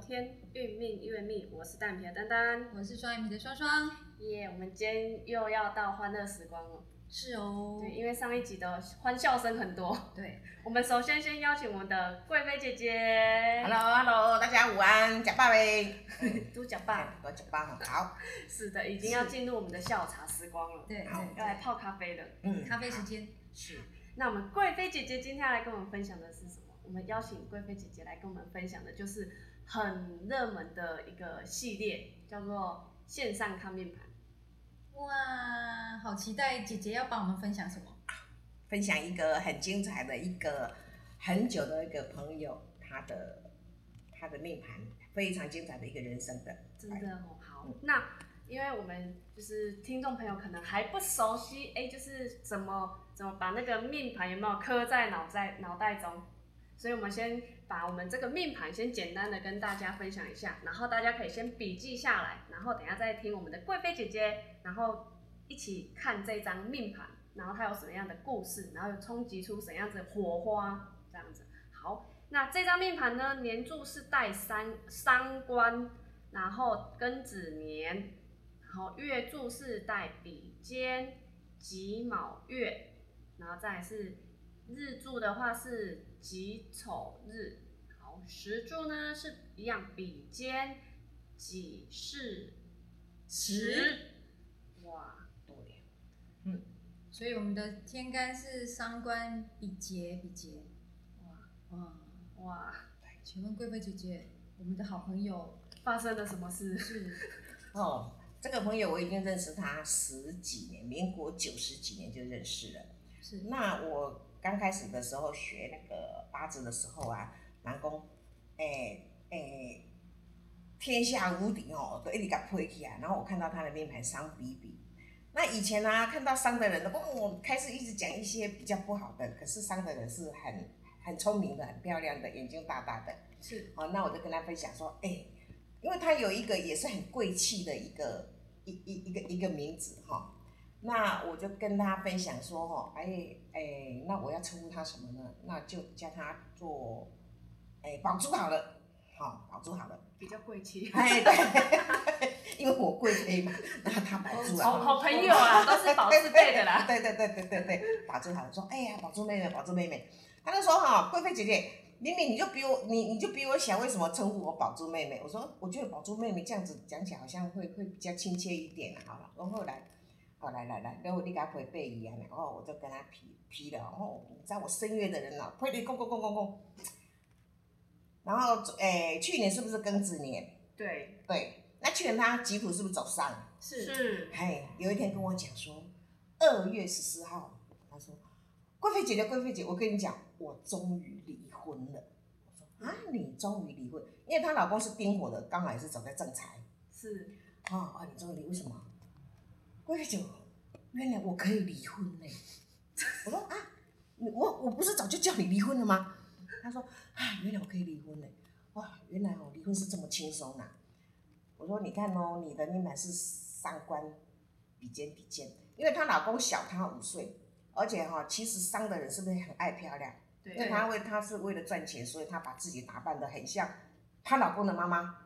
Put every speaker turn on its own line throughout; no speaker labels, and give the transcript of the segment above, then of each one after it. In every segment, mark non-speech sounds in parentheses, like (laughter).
天，运命因为命。我是蛋皮的丹丹，
我是双眼皮的双双。
耶我们今天又要到欢乐时光了。
是哦，
对，因为上一集的欢笑声很多。
对，
我们首先先邀请我们的贵妃姐姐。
Hello，Hello，大家午安，假爸呗，
都假爸。
都假爸好，
是的，已经要进入我们的下午茶时光了。
对
要来泡咖啡了。
嗯，
咖啡时间。
是，
那我们贵妃姐姐今天要来跟我们分享的是什么？我们邀请贵妃姐姐来跟我们分享的就是很热门的一个系列，叫做线上看命盘。
哇，好期待姐姐要帮我们分享什么？
分享一个很精彩的一个很久的一个朋友，他的他的命盘非常精彩的一个人生的，
真的哦，好，那因为我们就是听众朋友可能还不熟悉，哎，就是怎么怎么把那个命盘有没有刻在脑在脑袋中，所以我们先把我们这个命盘先简单的跟大家分享一下，然后大家可以先笔记下来，然后等下再听我们的贵妃姐姐，然后一起看这张命盘，然后它有什么样的故事，然后有冲击出什么样子的火花，这样子。好，那这张命盘呢，年柱是带三三官。然后庚子年，然后月柱是带比肩、己卯月，然后再是日柱的话是己丑日，好时柱呢是一样比肩、己巳时，哇，
对，嗯。
所以我们的天干是伤官比劫比劫。哇。哇，
哇，
请问贵妃姐姐，我们的好朋友
发生了什么事？
是。
哦，这个朋友我已经认识他十几年，民国九十几年就认识了。
是。
那我刚开始的时候学那个八字的时候啊，南宫，诶、诶、天下无敌哦，都一直给他推起来。然后我看到他的命盘伤比比，那以前呢、看到伤的人都哦，开始一直讲一些比较不好的，可是伤的人是很很聪明的、很漂亮的，眼睛大大的。
是
哦，那我就跟他分享说，哎、因为他有一个也是很贵气的一个一一一个一个名字哈、那我就跟他分享说，哦，哎哎，那我要称呼他什么呢？那就叫他做，哎，宝珠好了，好，宝珠好了，
比较贵气，
哎，对，(laughs) 因为我贵妃嘛，那他宝珠啊，
好好朋友啊，(laughs) 都是宝字辈的啦。(laughs)
对对对对对对，宝珠好了，说，哎呀，宝珠妹妹，宝珠妹妹，他就说哈，贵妃姐姐。明明你就比我，你你就比我小，为什么称呼我宝珠妹妹？我说，我觉得宝珠妹妹这样子讲起来好像会会比较亲切一点啊。好了，然后后来，哦来来来，然后你给他回背一样，然后我就跟他批批了，哦，你知道我声乐的人啊，呸你公公公公公。然后，诶、去年是不是庚子年？
对，
对，那去年他吉普是不是走上？
是
是，
哎，有一天跟我讲说，二月十四号，他说，贵妃姐姐，贵妃姐，我跟你讲，我终于离婚了。我说啊，你终于离婚，因为她老公是丁火的，刚好也是走在正财。
是，
啊啊，你终于离，为什么？贵妃姐，原来我可以离婚呢。(laughs) 我说啊，我我不是早就叫你离婚了吗？他说啊，原来我可以离婚呢。哇，原来哦，离婚是这么轻松呐、我说你看哦，你的命盘是三观比肩比肩，因为她老公小她五岁，而且哈、其实伤的人是不是很爱漂亮？因为
对，
她为她是为了赚钱，所以她把自己打扮的很像她老公的妈妈。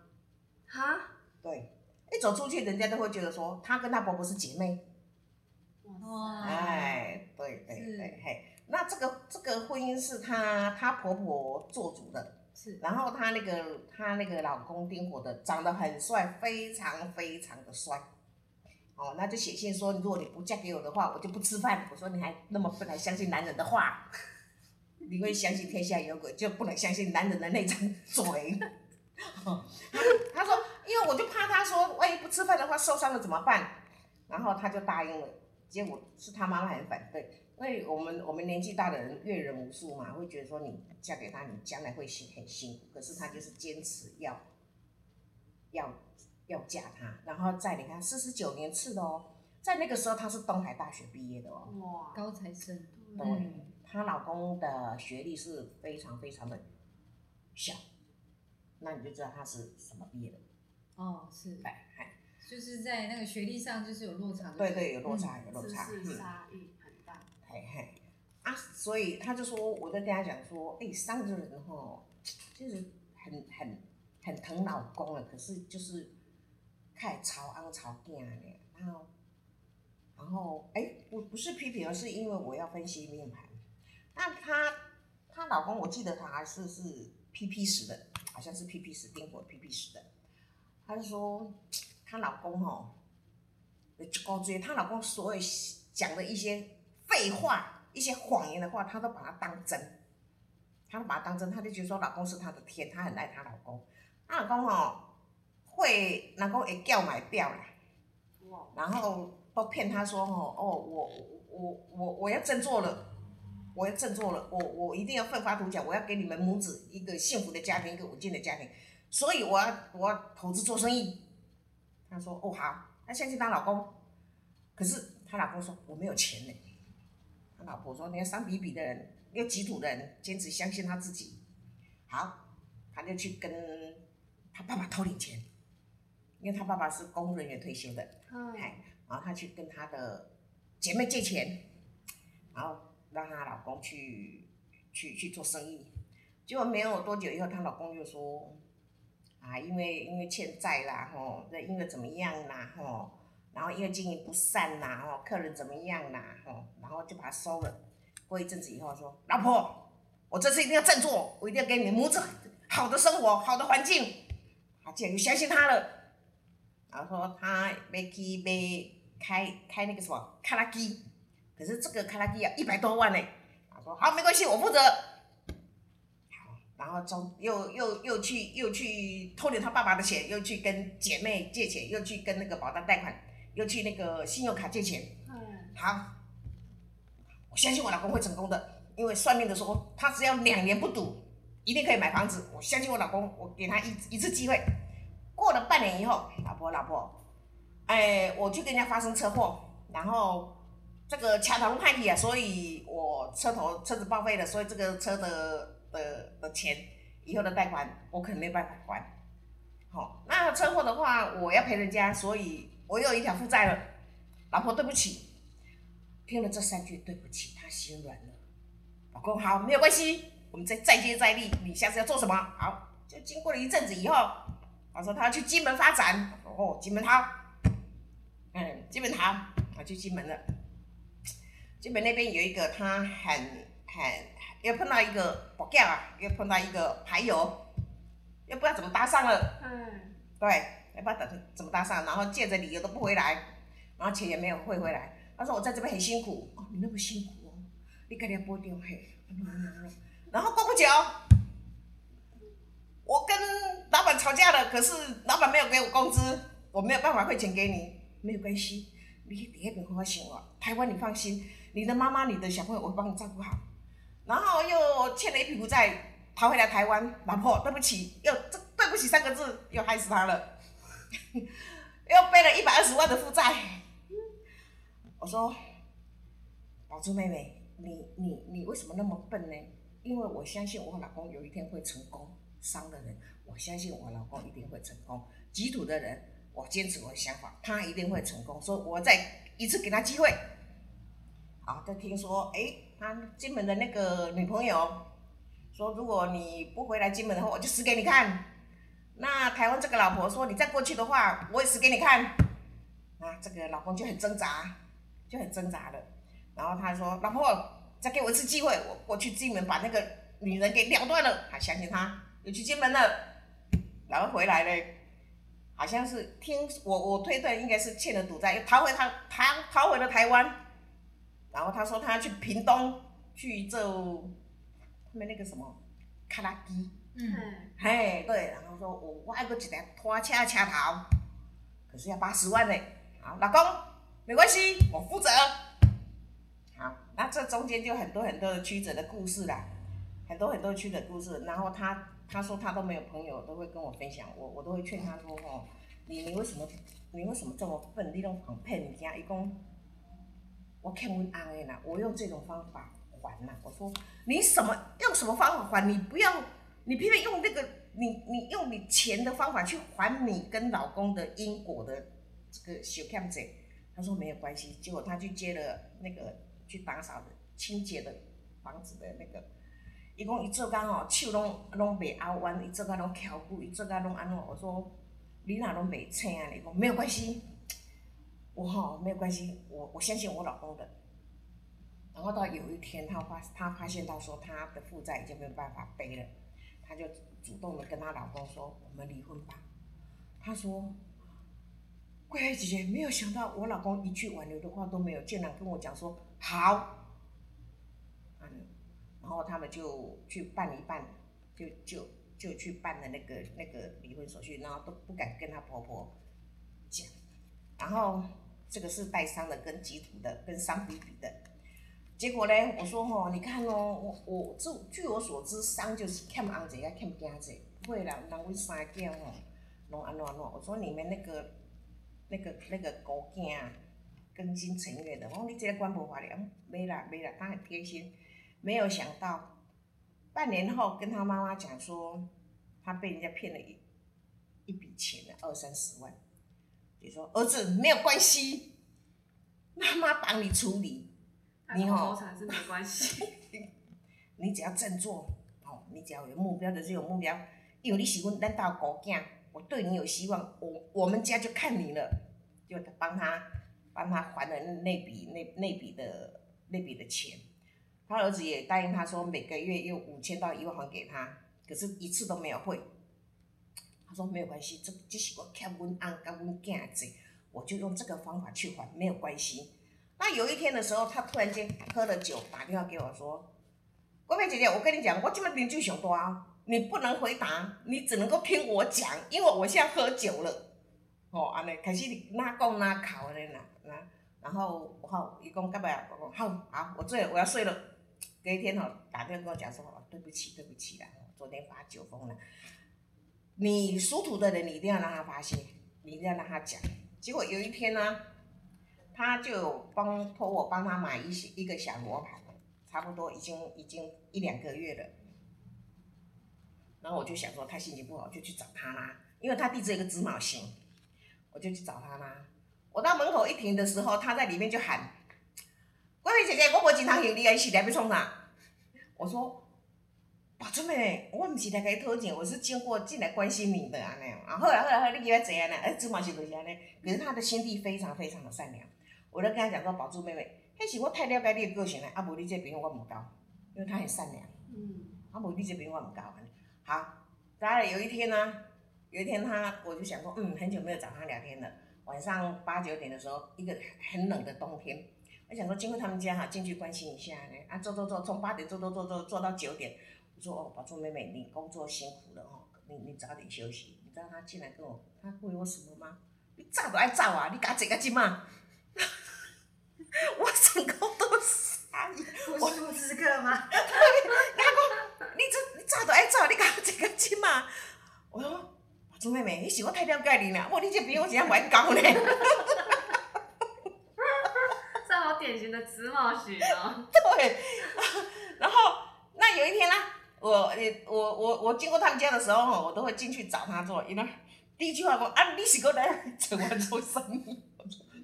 哈，
对，一走出去，人家都会觉得说她跟她婆婆是姐妹。
哇，
哎，对对对，嘿，那这个这个婚姻是她她婆婆做主的，
是
然后她那个她那个老公丁火的长得很帅，非常非常的帅。哦，那就写信说，如果你不嫁给我的话，我就不吃饭。我说你还那么笨，还相信男人的话？(laughs) 你会相信天下有鬼，就不能相信男人的那张嘴。(laughs) 哦他说，因为我就怕他说，万一不吃饭的话受伤了怎么办？然后他就答应了。结果是他妈妈很反对，因为我们我们年纪大的人阅人无数嘛，会觉得说你嫁给他，你将来会辛很辛苦。可是他就是坚持要要要嫁他，然后在你看四十九年次的哦，在那个时候他是东海大学毕业的哦，
哇，
高材生，
对
嗯，
她老公的学历是非常非常的小，那你就知道他是什么毕业的。
哦是，
哎，哎
就是在那个学历上就是有落差的，
对对，有落差，有落
知
差。
识
嗯
差异很大。
嘿嘿，啊，所以他就说，我在跟他讲说，哎、上的人吼，就是很很很疼老公了，可是就是开始吵昂吵囝了，然后然后哎、不不是批评，而是因为我要分析命盘。那她她老公，我记得他还是是 PP 十的，好像是 PP 十丁火 PP 十的。她就说她老公吼，高追她老公所有讲的一些废话、一些谎言的话，她都把它当真，她都把它当真，她就觉得说老公是她的天，她很爱她老公。她老公吼会，老公会叫买表啦。然后都骗她说哦哦我我我我要振作了，我要振作了，我我一定要奋发图强，我要给你们母子一个幸福的家庭，一个稳健的家庭，所以我要我要投资做生意。她说哦好，她相信她老公，可是她老公说我没有钱呢。她老婆说你看伤比比的人，又极土的人，坚持相信他自己，好，他就去跟他爸爸偷点钱，因为他爸爸是公务人员退休的。
嗯，
哎，然后她去跟她的姐妹借钱，然后让她老公去去去做生意。结果没有多久以后，她老公就说：“啊，因为因为欠债啦，吼，这因为怎么样啦，吼，然后因为经营不善啦，吼，客人怎么样啦，吼，然后就把他收了。过一阵子以后说：老婆，我这次一定要振作，我一定要给你母子好的生活，好的环境。她竟然就相信他了。”然后说他要去买开开那个什么卡拉机，可是这个卡拉机要一百多万呢。他说好，没关系，我负责。好，然后中又又又去又去偷了他爸爸的钱，又去跟姐妹借钱，又去跟那个保单贷款，又去那个信用卡借钱。
嗯，
好，我相信我老公会成功的，因为算命的说他只要两年不赌，一定可以买房子。我相信我老公，我给他一一次机会。过了半年以后，老婆老婆，哎，我去跟人家发生车祸，然后这个卡头派体啊，所以我车头车子报废了，所以这个车的的的钱以后的贷款我可能没有办法还。好、那车祸的话我要赔人家，所以我又有一条负债了。老婆，对不起。听了这三句对不起，他心软了。老公好，没有关系，我们再再接再厉。你下次要做什么？好，就经过了一阵子以后，他说他要去金门发展。哦，金门好，嗯，金门好，他去金门了。金门那边有一个他很很又碰到一个保镖啊，又碰到一个牌友，又不知道怎么搭上了。
嗯，
对，也不知道怎怎么搭上，然后借着理由都不回来，然后钱也没有汇回来。他说我在这边很辛苦，哦，你那么辛苦哦，你赶紧拨电话。然后过不久，我跟老板吵架了，可是老板没有给我工资，我没有办法汇钱给你，没有关系，你第二边好好想哦，台湾你放心，你的妈妈、你的小朋友我会帮你照顾好。然后又欠了一屁股债，逃回来台湾，老婆对不起，又这对不起三个字又害死他了，(laughs) 又背了一百二十万的负债。我说，宝珠妹妹，你你你为什么那么笨呢？因为我相信我老公有一天会成功。伤的人，我相信我老公一定会成功。极土的人，我坚持我的想法，他一定会成功。说我再一次给他机会。好，再听说，哎，他金门的那个女朋友说，如果你不回来金门的话，我就死给你看。那台湾这个老婆说，你再过去的话，我也死给你看。啊，这个老公就很挣扎，就很挣扎了。然后他说，老婆，再给我一次机会，我过去金门把那个女人给了断了。还相信他，又去金门了，然后回来嘞。好像是听我我推断应该是欠了赌债，又逃回他逃逃回了台湾。然后他说他要去屏东去做他们那个什么卡拉机，
嗯，
嗯，
嘿，对，然后说我我还有一台拖车车头，可是要八十万呢。好，老公没关系，我负责。好，那这中间就很多很多的曲折的故事啦，很多很多曲折的故事。然后他他说他都没有朋友，都会跟我分享，我我都会劝他说哦，你你为什么你为什么这么笨？你拢谎骗人家？伊讲我欠阮翁的啦，我用这种方法还啦。我说你什么用什么方法还？你不要你偏偏用那个你你用你钱的方法去还你跟老公的因果的这个小欠债。他说没有关系，结果他去接了那个去打扫的清洁的房子的那个，伊讲伊做工哦手拢拢袂拗弯，伊做工拢翘骨，伊做工拢安怎？我说你哪拢袂青啊？伊讲没有关系，我吼没有关系，我我相信我老公的。然后到有一天，他发他发现到说他的负债已经没有办法背了，他就主动的跟她老公说：“我们离婚吧。”他说：“桂花姐姐，没有想到我老公一句挽留的话都没有，竟然跟我讲说好。”嗯，然后他们就去办一办，就就就去办了那个那个离婚手续，然后都不敢跟她婆婆讲。然后这个是带伤的，跟吉土的，跟伤比比的。结果呢，我说吼，你看哦，我我据据我所知，伤就是欠翁子，也欠囝子，不会啦，人阮三囝吼，拢安怎安怎。我说你们那个那个那个狗囝更新成员的，我讲你这个管无法了，没啦没啦，他很贴心。没有想到半年后跟他妈妈讲说，他被人家骗了一一笔钱了，二三十万。就说儿子没有关系，妈妈帮你处理。你
好，投产是没关系，(laughs)
你只要振作，哦，你只要有目标，就是有目标。因为你喜欢咱家狗囝，我对你有希望，我我们家就看你了，就帮他帮他还了那笔那那笔的那笔的钱。他儿子也答应他说，每个月用五千到一万还给他，可是一次都没有汇。说没有关系，这就是我欠阮翁跟阮囝子，我就用这个方法去还，没有关系。那有一天的时候，他突然间喝了酒，打电话给我说：“郭美姐姐，我跟你讲，我这么年纪小多啊，你不能回答，你只能够听我讲，因为我现在喝酒了。”哦，安尼开始哪讲哪考的啦，那然后我好，伊讲干嘛呀？我讲好，好，我醉了，我要睡了。隔一天哦，打电话跟我讲说：“，对不起，对不起啦，昨天发酒疯了。你属土的人，你一定要让他发泄，你一定要让他讲。结果有一天呢。他就帮托我帮他买一些一个小罗盘，差不多已经已经一两个月了。然后我就想说他心情不好，就去找他啦，因为他弟子有个芝麻星，我就去找他啦。我到门口一停的时候，他在里面就喊：“桂梅姐姐，我无经常行，你还是来要创啥？”我说：“宝珠妹，我唔是来给你讨钱，我是经过进来关心你的安尼。啊，好啦好啦好，你叫我坐安尼，哎，子卯星就是安尼，可是他的心地非常非常的善良。我就跟他讲说，宝珠妹妹，迄是我太了解你的个性了，啊无你这朋友我唔交，因为他很善良。嗯。啊无你这朋友我唔交。好，再来有一天呢，有一天他，我就想说，嗯，很久没有找他聊天了。晚上八九点的时候，一个很冷的冬天，我想说经过他们家哈，进去关心一下呢。啊，坐坐坐，从八点坐坐坐坐坐到九点。我说哦，宝珠妹妹，你工作辛苦了哦，你你早点休息。你知道他进来跟我，他回我什么吗？你早都爱走啊，你敢这个劲嘛？我整个都傻眼，
我数十个吗？(laughs)
对，他讲你这你早都爱走，你敢这个劲嘛？我说宝珠妹妹，你是我太了解你了，我你这比我怎样还高呢？
这好典型的直毛型哦。(laughs)
对，(laughs) 然后那有一天呢，我我我我经过他们家的时候，我都会进去找他做，因为第一句话讲啊，你是过来怎么做生意。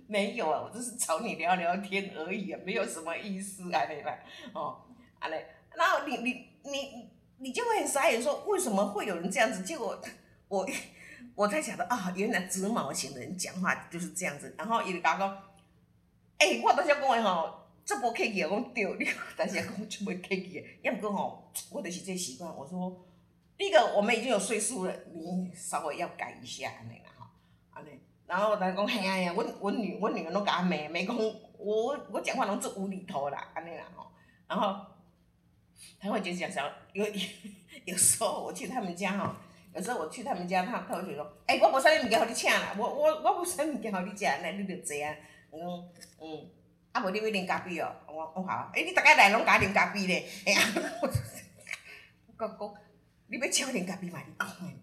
没有啊，我只是找你聊聊天而已啊，没有什么意思啊，你啦，哦，啊嘞，然后你你你你就会很傻眼，说为什么会有人这样子？结果我我才晓得啊，原来直毛型的人讲话就是这样子。然后伊就讲讲，哎，我当时讲的吼，这波客气啊，讲对，(laughs) 你但是也讲真袂客气，要不过吼，我就是这习惯。我说，第一个我们已经有岁数了，你稍微要改一下，安尼啦，吼，安尼。然后他讲嘿呀呀，阮阮女阮女儿拢甲我骂骂讲，我我讲话拢做无厘头啦，安尼啦吼。然后他会就讲说，有 (laughs) 有时候我去他们家吼，有时候我去他们家，他他会就说，哎，我无啥物物件互你请啦，我我我无啥物件互你食，那你就坐啊。嗯嗯，啊无你要啉咖啡哦，我我好，哎，你逐个来拢甲我啉咖啡咧，哎呀，我讲讲，你要请我啉咖啡嘛？你讲诶，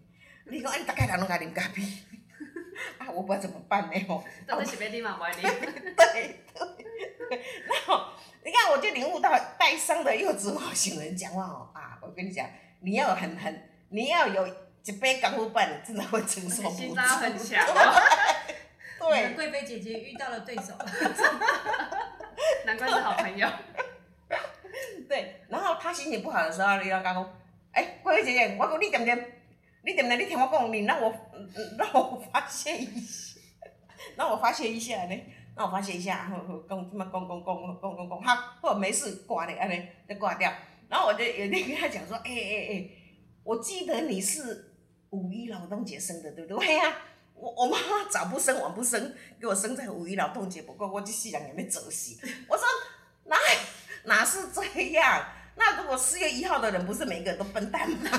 你讲哎，逐个来拢甲我啉咖啡。(laughs) 啊，我不知道怎么办呢？吼，(laughs)
到底是别地方歪理。(laughs)
对对，然后你看，我就领悟到带伤的幼稚毛型人讲话哦啊！我跟你讲，你要很很，你要有一杯功夫伴，你真的会承受不住。
心脏很强。
对。
贵妃姐姐遇到了对手。(laughs)
难怪是好朋友。
对。然后她心情不好的时候，你要讲讲，哎、贵妃姐姐，我讲你点点，你点点，你听我讲，你让我让我发泄一下，(laughs) 让我发泄一下呢，让我发泄一下，然后讲这么讲讲讲讲讲讲，好，或没事，挂了，安尼就挂掉。然后我就有天跟他讲说，哎哎哎，我记得你是五一劳动节生的，对不对？对呀、我我妈妈早不生晚不生，给我生在五一劳动节，不过我这世人也没走死。我说哪哪是这样？那如果四月一号的人不是每个人都笨蛋吗？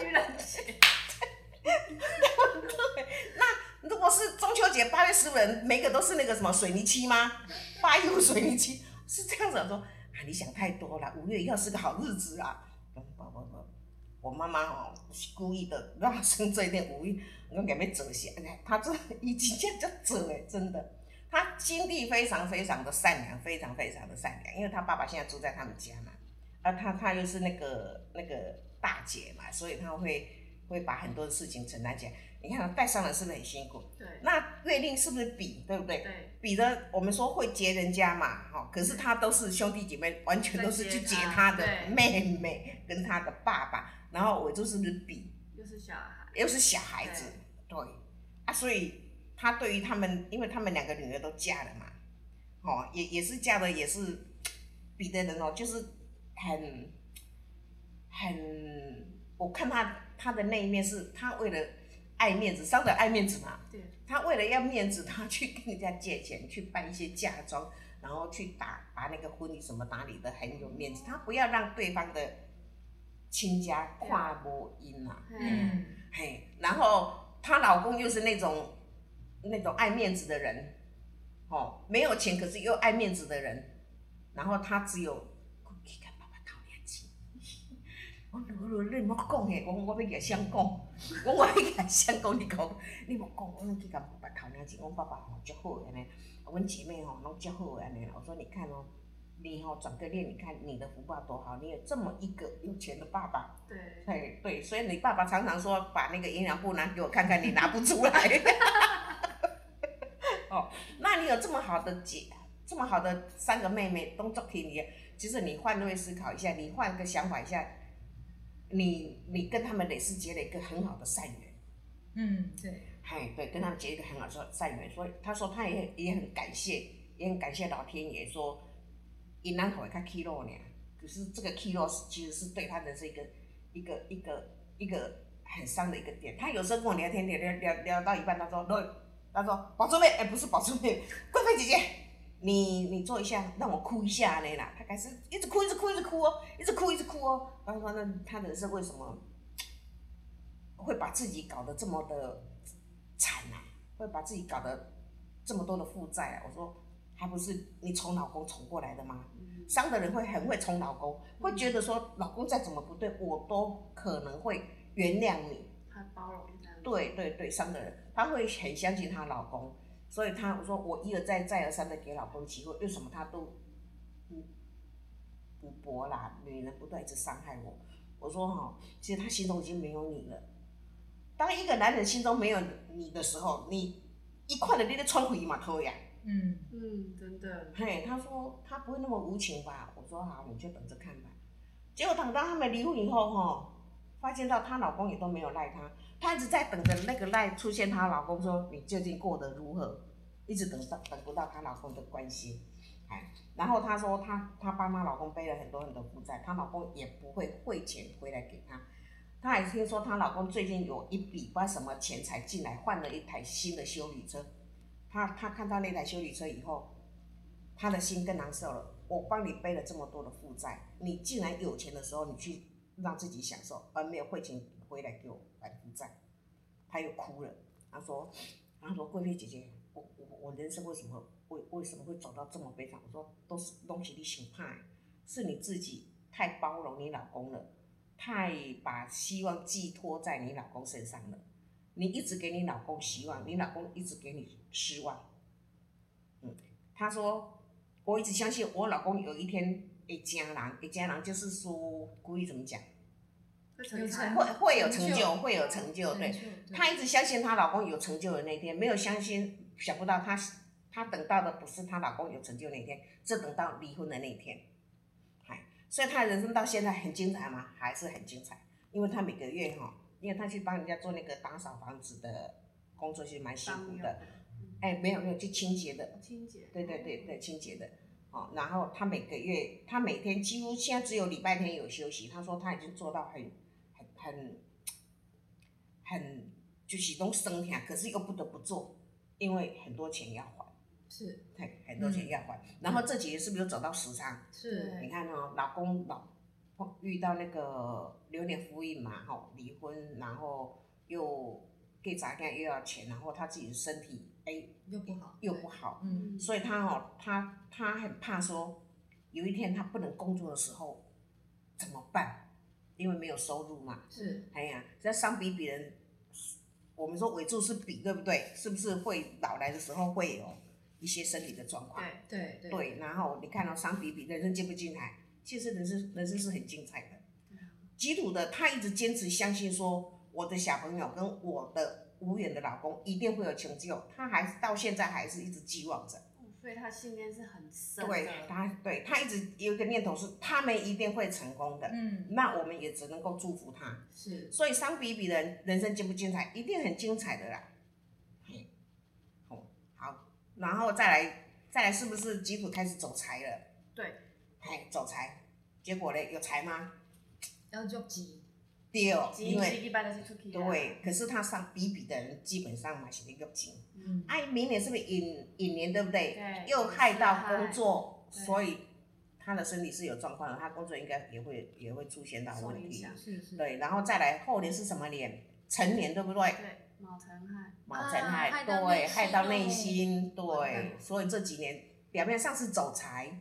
愚人节，(laughs) 对，那
如果是中秋节八月十五人，每个都是那个什么水泥期吗？八一五水泥期是这样子。我说啊，你想太多了，五月一号是个好日子啊。我妈妈哦是故意的，让我生这一天五一，我给没折下来。她这已经这样就折哎，真的。她心地非常非常的善良，非常非常的善良，因为她爸爸现在住在他们家嘛，啊，她她又是那个那个大姐嘛，所以她会会把很多的事情承担起来。你看带上人是不是很辛苦？
对
那月令是不是比，对不对？
对
比的我们说会结人家嘛，哈，可是他都是兄弟姐妹，完全都是去结他的妹妹跟他的爸爸，然后我就是比，
又是小孩，
又是小孩子，对，啊，所以他对于他们，因为他们两个女儿都嫁了嘛，哦，也也是嫁的也是比的人哦，就是很很，我看他他的那一面是他为了爱面子，伤的爱面子嘛，
对。
他为了要面子，他去跟人家借钱，去办一些嫁妆，然后去打把那个婚礼什么打理的很有面子，他不要让对方的亲家跨无音啊，
嗯，
嘿，然后她老公又是那种那种爱面子的人，哦，没有钱可是又爱面子的人，然后她只有去跟爸爸讨两钱。我我你莫讲诶，我我要甲谁讲？我我要甲谁讲？你讲，你莫讲，我去甲爸爸讨两钱。我爸爸吼足好的安尼，阮姐妹吼拢足好的安尼啦。我说你看哦，你吼转个念，你看你的福报多好，你有这么一个有钱的爸爸。
对，
对对，所以你爸爸常常说把那个营养布拿给我看看，你拿不出来。(laughs) 哦，那你有这么好的姐，这么好的三个妹妹，都做挺你，其实你换位思考一下，你换个想法一下，你你跟他们也是结了一个很好的善缘。
嗯，对，
哎，对，跟他们结一个很好的善缘，所以他说他也也很感谢，也很感谢老天爷说，因咱会较起落呢。可是这个起落是其实是对他的这个一个一个一个很伤的一个点。他有时候跟我聊天聊聊聊聊到一半，他说：“对，他说宝珠妹，哎、不是宝珠妹，贵妃姐姐，你你坐一下，让我哭一下呢啦。”他开始一直哭，一直哭，一直哭哦，一直哭，一直哭哦。然后说那他的人生为什么会把自己搞得这么的惨啊？会把自己搞得这么多的负债啊？我说还不是你宠老公宠过来的吗？
嗯，
伤的人会很会宠老公，会觉得说老公再怎么不对，我都可能会原谅你。
他包容
对对对，伤的人他会很相信她老公，所以她我说我一而再再而三的给老公机会，为什么他都不不驳啦？女人不断一直伤害我，我说哈、其实他心中已经没有你了。当一个男人心中没有你的时候，你一块的你的穿回嘛头呀。
嗯，
嗯，真的，
嘿，他说他不会那么无情吧？我说好，你就等着看吧。结果等到他们离婚以后，哈，发现到她老公也都没有赖她，她一直在等着那个赖出现，她老公说你究竟过得如何？一直等到等不到她老公的关心，哎，然后她说她她帮她老公背了很多很多负债，她老公也不会汇钱回来给她。她还听说她老公最近有一笔不知道什么钱财进来，换了一台新的修理车。他他看到那台修理车以后，他的心更难受了。我帮你背了这么多的负债，你竟然有钱的时候，你去让自己享受，而没有汇钱回来给我还负债，他又哭了。他说：“他说贵妃姐姐，我我我人生为什么为为什么会走到这么悲惨？”我说：“都是东西你想派，是你自己太包容你老公了，太把希望寄托在你老公身上了。你一直给你老公希望，你老公一直给你失望。”嗯，他说。我一直相信我老公有一天会家人，会家人就是说故意怎么讲，
会
会会有成就，会有成就，对。
就
她一直相信她老公有成就的那天，没有相信，想不到她她等到的不是她老公有成就那天，是等到离婚的那一天。哎，所以她的人生到现在很精彩吗？还是很精彩，因为她每个月哈，因为他去帮人家做那个打扫房子的工作，其实蛮辛苦的。
嗯
哎，没有没有，去清洁的，
清洁，
对对对对，清洁的。哦，然后他每个月，他每天几乎现在只有礼拜天有休息。他说他已经做到很很很很就是都生下，可是又不得不做，因为很多钱要还，
是
对，很多钱要还。然后这几年是不是又走到时尚？
是，
你看哦，老公老遇到那个流年复印嘛，吼，离婚，然后又给砸干又要钱，然后他自己的身体哎
又不好，
又不好，
嗯，
所以他哦，他他很怕说有一天他不能工作的时候怎么办？因为没有收入嘛。
是
哎呀，这伤比比人，我们说尾柱是比，对不对？是不是会老来的时候会有一些身体的状况？
对，
对对
对，然后你看到伤比比，人生精不精彩？其实人生人生是很精彩的。基督的他一直坚持相信说，我的小朋友跟我的无缘的老公一定会有成就，他还是到现在还是一直寄望着。
哦所以他信念是很深的。
对他，对他一直有一个念头是，他们一定会成功的。
嗯
那我们也只能够祝福他。
是
所以伤比比的人人生精不精彩，一定很精彩的啦。嘿，好，好，然后再来，再来是不是吉普开始走财了？
对，
嘿，走财，结果呢，有财吗？
要就急，
对哦，因为。对，可是他上比比的人基本上嘛是那个金。
嗯
哎，明年是不是引引年对不对？
对
又害到工作，所以他的身体是有状况的，他工作应该也会也会出现到问题。
是是，
对，然后再来后年是什么年？成年对不对？
对，卯辰
害，
啊害到内
对，害到内
哦
心，对，所以这几年表面上是走财，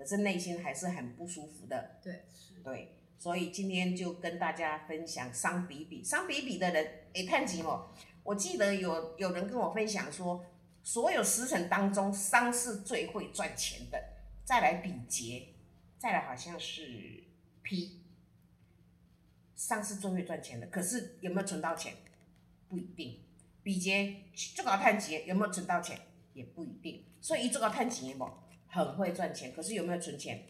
可是内心还是很不舒服的，
对
是。
对，所以今天就跟大家分享伤比比，伤比比的人，诶，探吉哦，我记得有有人跟我分享说，所有时辰当中，伤是最会赚钱的，再来比劫，再来好像是 P，伤是最会赚钱的，可是有没有存到钱？不一定。比劫这个探钱有没有存到钱？也不一定。所以这个探钱不很会赚钱，可是有没有存钱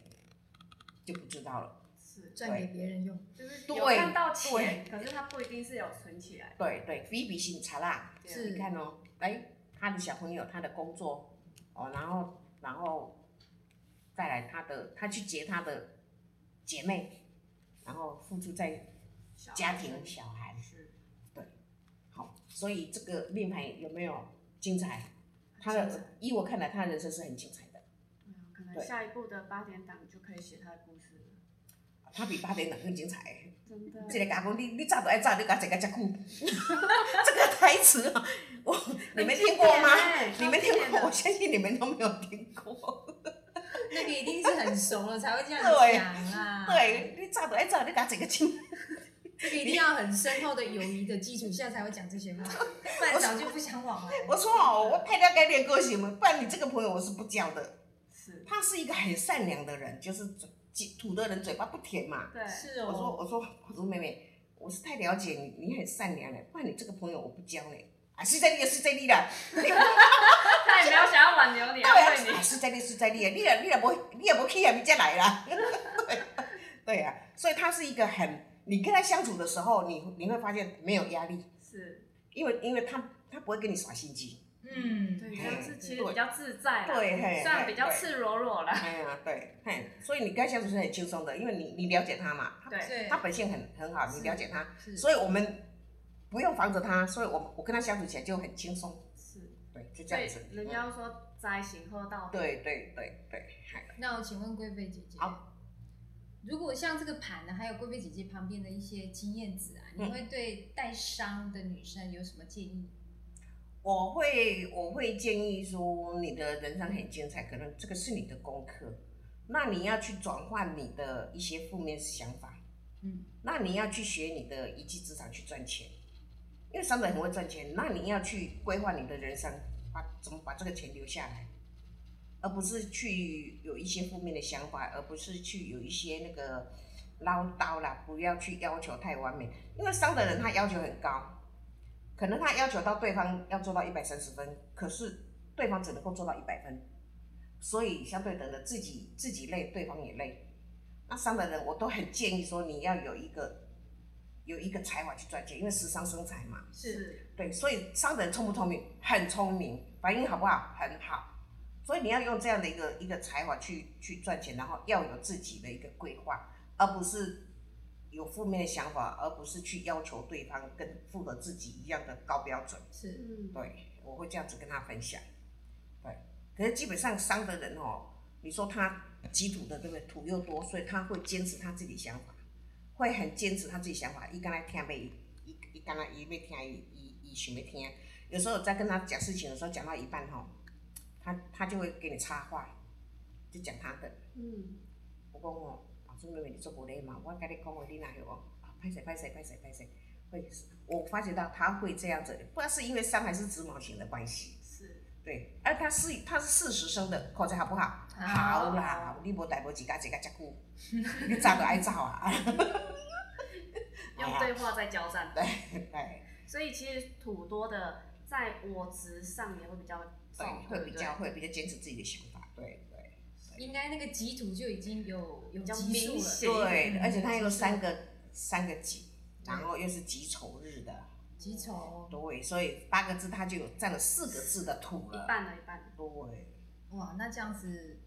就不知道了。
是，
赚给别人用，
就是
对
有看到钱，可是他不一定是有存起来。
对对，比比心查啦，
是
你看哦，哎，他的小朋友，他的工作，哦，然后然后再来他的，他去结他的姐妹，然后付出在家庭
孩
小孩，
是
好，所以这个命盘有没有精彩？他的依我看来，他的人生是很精彩
能下一步的八点档就可以写他的故事了。
他比八点档更精彩。
真的。
这个甲讲，你你早都爱早，你甲这个。(laughs) 这个台词啊，我你们听过吗？你们听过？我相信你们都没有听过。
那个一定是很熟了才会这样
对
讲啊。，
对，你早都爱早，你甲这个亲。
这个一定要很深厚的友谊的基础下才会讲这些话，不然早就不相往来了。
我说哦，我太了解你的个性了，不然你这个朋友我是不交的。
是。
他是一个很善良的人，就是嘴土的人嘴巴不甜嘛。
对。
是
我说
哦，
我说我说妹妹，我是太了解你，你很善良了，不然你这个朋友我不交嘞。啊，是在你的是在你的，
他也没有想要挽留你，
对
安慰
啊，
你。
是在你是在你的，你也你若无你也无去啊，你才来啦。对对啊，所以他是一个很，你跟他相处的时候，你你会发现没有压力，
是。
因为因为他他不会跟你耍心机。
嗯，
对，
嘿
这样是其实比较自在啦。
对嘿
虽然比较赤裸裸啦。
哎呀，对，嘿，所以你跟他相处是很轻松的，因为你你了解他嘛，他
对。
他本性很很好，你了解他，所以我们不用防着他，所以我我跟他相处起来就很轻松，
是。
对，就这样子。
人家都说灾行喝到。
对对对对，嗨
那我请问贵妃姐姐，
好，
如果像这个盘呢，还有贵妃姐姐旁边的一些经验值啊，
嗯
你会对带伤的女生有什么建议？
我会我会建议说，你的人生很精彩，可能这个是你的功课，那你要去转换你的一些负面想法，
嗯，
那你要去学你的一技之长去赚钱，因为商人很会赚钱，那你要去规划你的人生，把怎么把这个钱留下来，而不是去有一些负面的想法，而不是去有一些那个唠叨啦，不要去要求太完美，因为商的人他要求很高，可能他要求到对方要做到一百三十分，可是对方只能够做到一百分，所以相对等的自己自己累，对方也累。那商的人我都很建议说你要有一个有一个才华去赚钱，因为时尚生财嘛。
是
对，所以商的人聪不聪明？很聪明，反应好不好？很好。所以你要用这样的一个一个才华去去赚钱，然后要有自己的一个规划，而不是有负面的想法，而不是去要求对方跟符合自己一样的高标准。
是，
嗯，
对，我会这样子跟他分享。对，可是基本上伤的人哦，你说他基土的对不对？土又多，所以他会坚持他自己想法，会很坚持他自己想法。伊刚才听袂，伊伊刚才伊要听，伊伊伊想要听。有时候在跟他讲事情的时候，讲到一半吼，他他就会给你插话，就讲他的。
嗯，
我讲哦，妹妹你做无礼貌，我跟你讲话你哪会哦？啊，拍谁拍谁拍谁拍谁，会，我发觉到他会这样子，不知道是因为伤还是直毛型的关系。
是，
对，而他是他是四十生的，口才好不好？
好
好啦，你无代无志甲一个遮久，你早都爱走啊。(laughs)
用对话在交战。(laughs)
对对
所以其实土多的在我值上也会比较
会比较会比较坚持自己的想法，对对
应该那个己土就已经有有
比较
级数了，
明显
对，
嗯
而且它有三个三个己，然后又是己丑日的，
己丑，
对，所以八个字它就有占了四个字的土了。
一半了，一半了。
对，
哇，那这样子，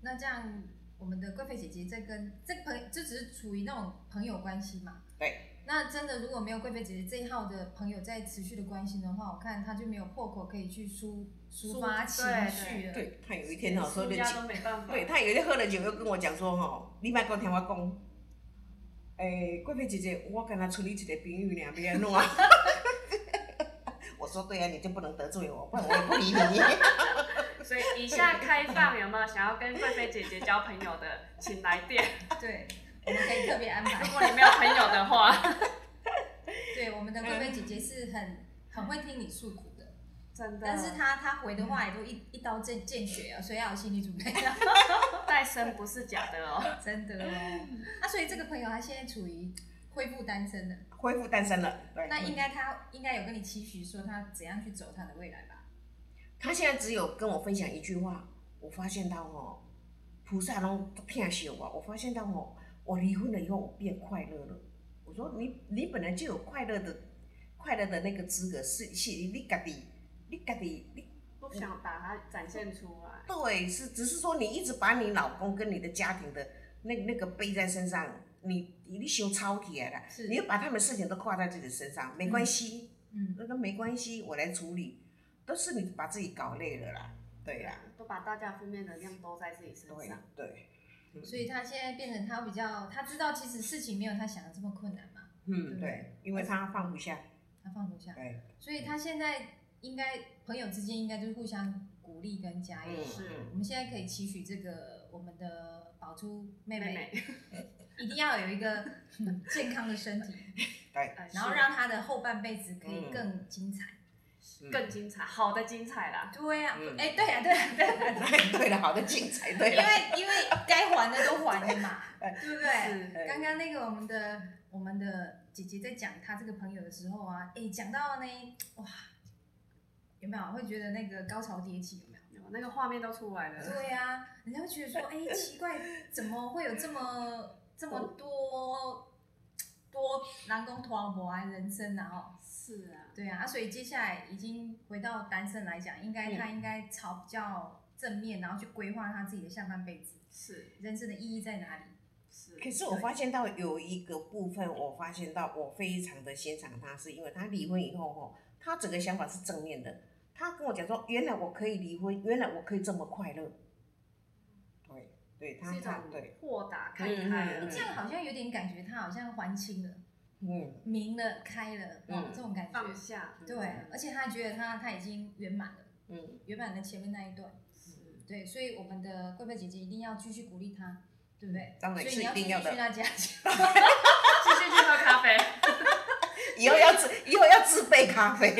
那这样我们的贵妃姐姐在跟这个朋就只是处于那种朋友关系嘛？
对。
那真的如果没有贵妃姐姐这一号的朋友在持续的关心的话，我看她就没有破口可以去抒抒发情
对
绪了。
对他有一天哦，喝了酒，
没办法。
对他有一天喝了酒，又跟我讲说吼，你莫讲听我讲，诶、贵妃姐姐，我跟他处理一个朋友呢，别安怎？(laughs) 我说对啊，你就不能得罪我，不然我也不理你。(laughs)
所以以下开放有没有想要跟贵妃姐姐交朋友的，请来电。
对，我们可以特别安排
如。果你没有朋友的话，
对，我们的贵妃姐姐是很很会听你诉苦的，
真的。
但是他他回的话也都一一刀见见血啊，所以要有心理准备啊。(laughs)
再生不是假的哦。
真的哦。啊，所以这个朋友他现在处于恢复单身的，
恢复单身了，对。
那应该他应该有跟你期许说他怎样去走他的未来吧？
他现在只有跟我分享一句话，我发现到哦，菩萨拢骗死我，我发现到哦，我离婚了以后我变快乐了。我说你你本来就有快乐的快乐的那个资格，是是你家己你家己你
不想把它展现出来。
对是只是说你一直把你老公跟你的家庭的那那个背在身上，你你想超起来了，
是。
你就把他们的事情都挂在自己身上，没关系，
嗯，
那、都没关系，我来处理，都是你把自己搞累了啦，对呀。
都把大家负面能量都在自己身
对
上。
对，
所以他现在变成他比较，他知道其实事情没有他想的这么困难嘛，
嗯对，因为他放不下，
他放不下，
对，
所以他现在应该朋友之间应该就是互相鼓励跟加油。
嗯
是
我们现在可以期许这个我们的宝珠妹
妹
妹
妹，(laughs)
一定要有一个嗯健康的身体，(laughs) 然后
是
让她的后半辈子可以
嗯
更精彩。
嗯
更精彩，好的精彩啦。
对呀、
嗯
哎、对呀、对呀、对呀、
对 (laughs) 对了，好的精彩，对
因
了，
为因为该还的都还了嘛，对不对？
是
刚刚那个我们的我们的姐姐在讲她这个朋友的时候啊，哎，讲到呢，哇，有没有会觉得那个高潮迭起？有没有？
有那个画面都出来了。
对呀、人家会觉得说，哎，奇怪，怎么会有这么这么多多南宫团博啊人生啊？哦，
是啊，
对啊，啊所以接下来已经回到单身来讲，应该他应该朝比较正面，然后去规划他自己的下半辈子，
是
人生的意义在哪里？
是。
可是我发现到有一个部分，我发现到我非常的欣赏他，是因为他离婚以后吼，他整个想法是正面的。他跟我讲说，原来我可以离婚，原来我可以这么快乐。对，对他他对，
豁达看开了
嗯嗯嗯
这样好像有点感觉，他好像还清了、
嗯
明了、开了，
嗯
哦，这种感觉。
放下。
对，而且他还觉得他他已经圆满了，
嗯，
圆满了前面那一段。
是
对，所以我们的贵妃姐姐一定要继续鼓励他，对不对？
当然是
所以你要继续
一定要的
去他家，(laughs)
继续去喝咖啡。(laughs)
以后要自以后要自备咖啡。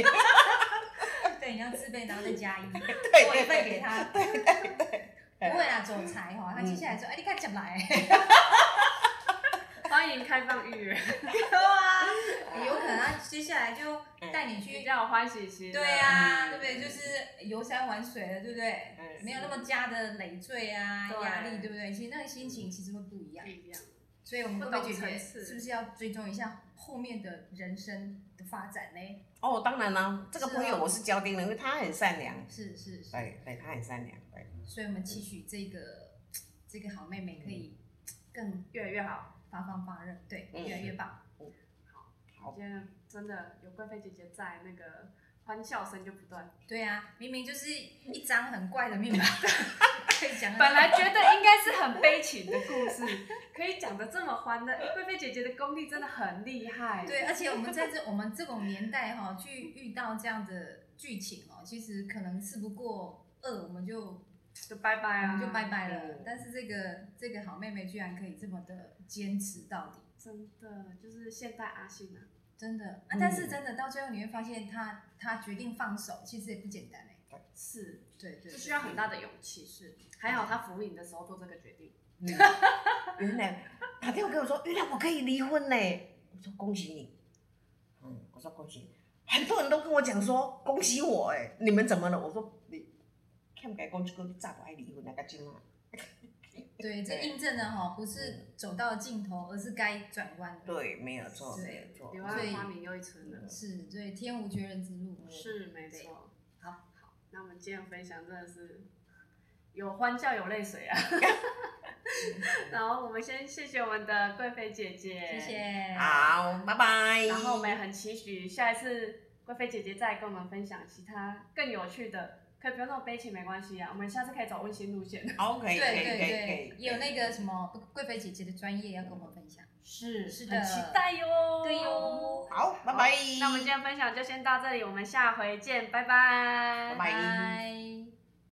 (laughs)
对，你要自备，然后再加一，
对
做一份给他。(laughs)
对对对。
不会啦，总裁哈，他接下来说，哎，你看进来，(laughs)
欢迎开放预约。
对啊，有可能他接下来就带你
比
去，
较有欢喜。
对呀、
嗯
对不对？就是游山玩水了，对不对？
嗯
没有那么加的累赘啊、
对
压力，对不对？其实那个心情其实会不一样
不。一样。
所以我们会不会觉得
层次
是不是要追踪一下后面的人生的发展呢？
哦，当然啦，这个朋友我是交定了，因为他很善良，
是是是，
对对，他很善良，对，
所以我们期许这个这个好妹妹可以更
越来越好。
发光发热，对，
嗯
越来越棒。嗯。
好好
今天真的有贵妃姐姐在，那个欢笑声就不断。
对啊，明明就是一张很怪的密码，可以讲
本来觉得应该是很悲情的故事，可以讲的这么欢乐。贵妃姐姐的功力真的很厉害。
对，而且我们在 (laughs) 这我们这种年代哈、去遇到这样的剧情哦，其实可能事不过二，我们就
就拜拜啊，
我们就拜拜了。
嗯
但是这个这个好妹妹居然可以这么的坚持到底，
真的就是现代阿信啊，
真的。但是真的到最后你会发现他他决定放手，其实也不简单哎。
是，
对对，
这需要很大的勇气。是，还好他服你的时候做这个决定。
嗯。原来打电话给我说，原来我可以离婚呢，我说恭喜你，嗯，我说恭喜你，很多人都跟我讲说恭喜我，哎，你们怎么了？我说你看不该讲这个，你早就爱离婚那个今啊，
对，这印证了哈，不是走到尽头，而是该转弯的。
对，没有错，
对
没有错，
柳暗花明又一村了。
是，对，天无绝人之路。
是没错。
好，
好，那我们今天分享真的是有欢笑有泪水啊。(laughs) 然后我们先谢谢我们的贵妃姐姐，
谢。谢。
好，拜拜。
然后我们也很期许下一次贵妃姐姐再跟我们分享其他更有趣的，可以不用那么悲情没关系啊，我们下次可以走温馨路线。
OK，可以，
对
可以，可
对对有那个什么贵妃姐姐的专业要跟我们分享。
是
是的
很期待哟。
对哟。
好，拜拜。
那我们今天分享就先到这里，我们下回见，拜拜。
拜拜
拜。